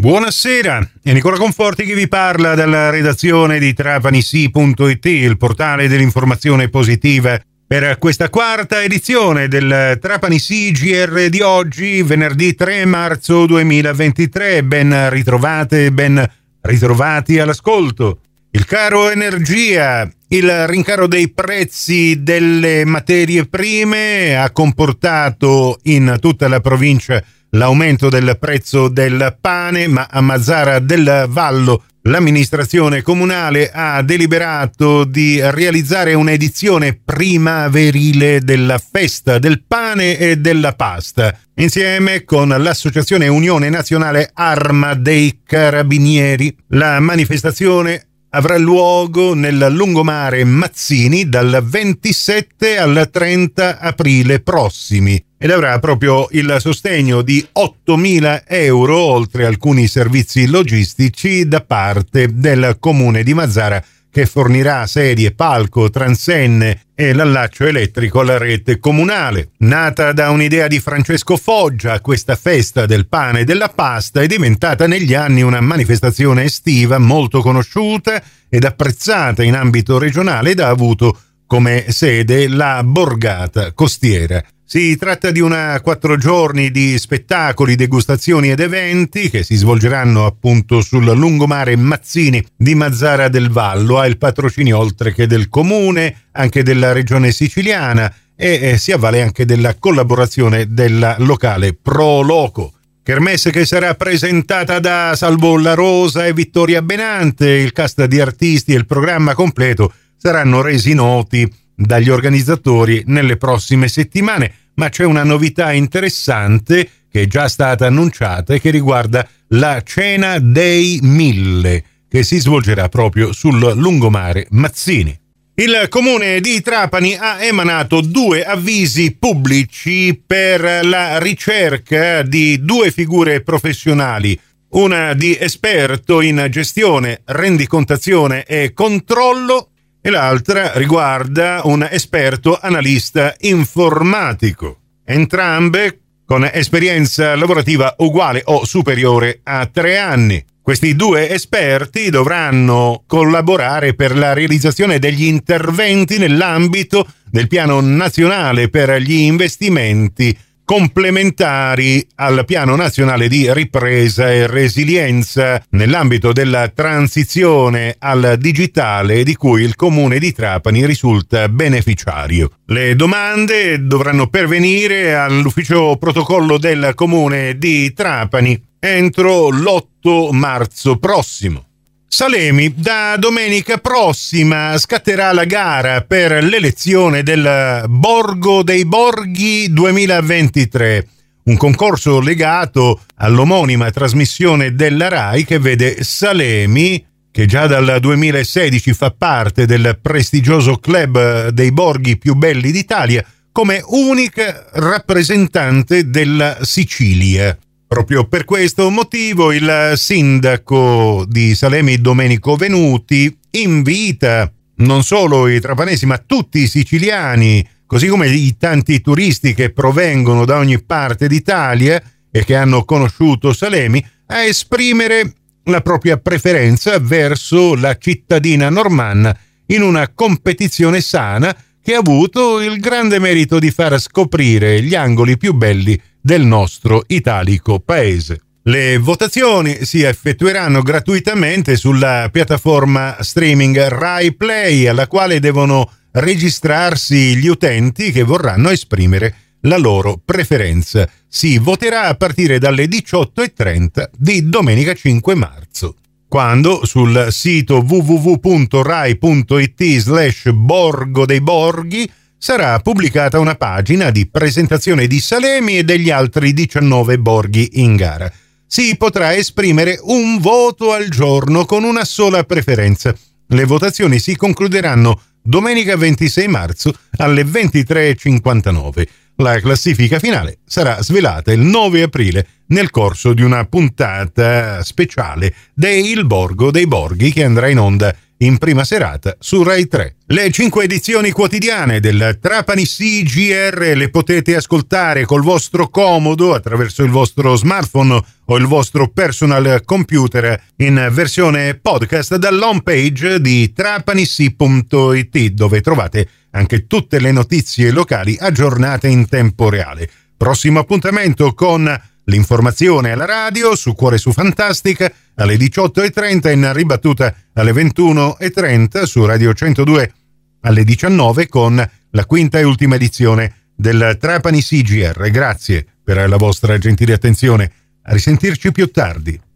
Buonasera, è Nicola Conforti che vi parla dalla redazione di trapanisi.it, il portale dell'informazione positiva per questa quarta edizione del Trapani GR di oggi, venerdì 3 marzo 2023. Ben ritrovate, ben ritrovati all'ascolto. Il caro energia, il rincaro dei prezzi delle materie prime ha comportato in tutta la provincia di l'aumento del prezzo del pane, ma a Mazzara del Vallo l'amministrazione comunale ha deliberato di realizzare un'edizione primaverile della festa del pane e della pasta, insieme con l'associazione Unione Nazionale Arma dei Carabinieri. La manifestazione avrà luogo nel lungomare Mazzini dal 27 al 30 aprile prossimi ed avrà proprio il sostegno di 8.000 euro oltre alcuni servizi logistici da parte del comune di Mazzara che fornirà sedie, palco, transenne e l'allaccio elettrico alla rete comunale. Nata da un'idea di Francesco Foggia, questa festa del pane e della pasta è diventata negli anni una manifestazione estiva molto conosciuta ed apprezzata in ambito regionale ed ha avuto come sede la borgata costiera. Si tratta di una quattro giorni di spettacoli, degustazioni ed eventi che si svolgeranno appunto sul lungomare Mazzini di Mazzara del Vallo. Ha il patrocinio oltre che del comune, anche della regione siciliana e eh, si avvale anche della collaborazione della locale Pro Loco. Kermesse che sarà presentata da Salvo La Rosa e Vittoria Benante. Il cast di artisti e il programma completo saranno resi noti dagli organizzatori nelle prossime settimane, ma c'è una novità interessante che è già stata annunciata e che riguarda la Cena dei Mille, che si svolgerà proprio sul lungomare Mazzini. Il comune di Trapani ha emanato due avvisi pubblici per la ricerca di due figure professionali, una di esperto in gestione, rendicontazione e controllo e l'altra riguarda un esperto analista informatico, entrambe con esperienza lavorativa uguale o superiore a tre anni. Questi due esperti dovranno collaborare per la realizzazione degli interventi nell'ambito del Piano nazionale per gli investimenti complementari al piano nazionale di ripresa e resilienza nell'ambito della transizione al digitale di cui il comune di Trapani risulta beneficiario. Le domande dovranno pervenire all'ufficio protocollo del comune di Trapani entro l'8 marzo prossimo. Salemi, da domenica prossima scatterà la gara per l'elezione del Borgo dei Borghi 2023, un concorso legato all'omonima trasmissione della RAI che vede Salemi, che già dal 2016 fa parte del prestigioso club dei borghi più belli d'Italia, come unica rappresentante della Sicilia. Proprio per questo motivo il sindaco di Salemi Domenico Venuti invita non solo i trapanesi ma tutti i siciliani, così come i tanti turisti che provengono da ogni parte d'Italia e che hanno conosciuto Salemi, a esprimere la propria preferenza verso la cittadina normanna in una competizione sana che ha avuto il grande merito di far scoprire gli angoli più belli del nostro italico paese. Le votazioni si effettueranno gratuitamente sulla piattaforma streaming Rai Play alla quale devono registrarsi gli utenti che vorranno esprimere la loro preferenza. Si voterà a partire dalle 18.30 di domenica 5 marzo quando sul sito www.rai.it slash Borgo dei Borghi sarà pubblicata una pagina di presentazione di Salemi e degli altri 19 borghi in gara. Si potrà esprimere un voto al giorno con una sola preferenza. Le votazioni si concluderanno domenica 26 marzo alle 23.59. La classifica finale sarà svelata il 9 aprile nel corso di una puntata speciale de Il Borgo dei Borghi che andrà in onda in prima serata su Rai 3. Le cinque edizioni quotidiane del Trapani CGR le potete ascoltare col vostro comodo attraverso il vostro smartphone o il vostro personal computer in versione podcast dall'home page di trapanissi.it dove trovate anche tutte le notizie locali aggiornate in tempo reale. Prossimo appuntamento con L'informazione alla radio su Cuore su Fantastic alle 18.30 in ribattuta alle 21.30 su Radio 102 alle 19 con la quinta e ultima edizione del Trapani CGR. Grazie per la vostra gentile attenzione. A risentirci più tardi.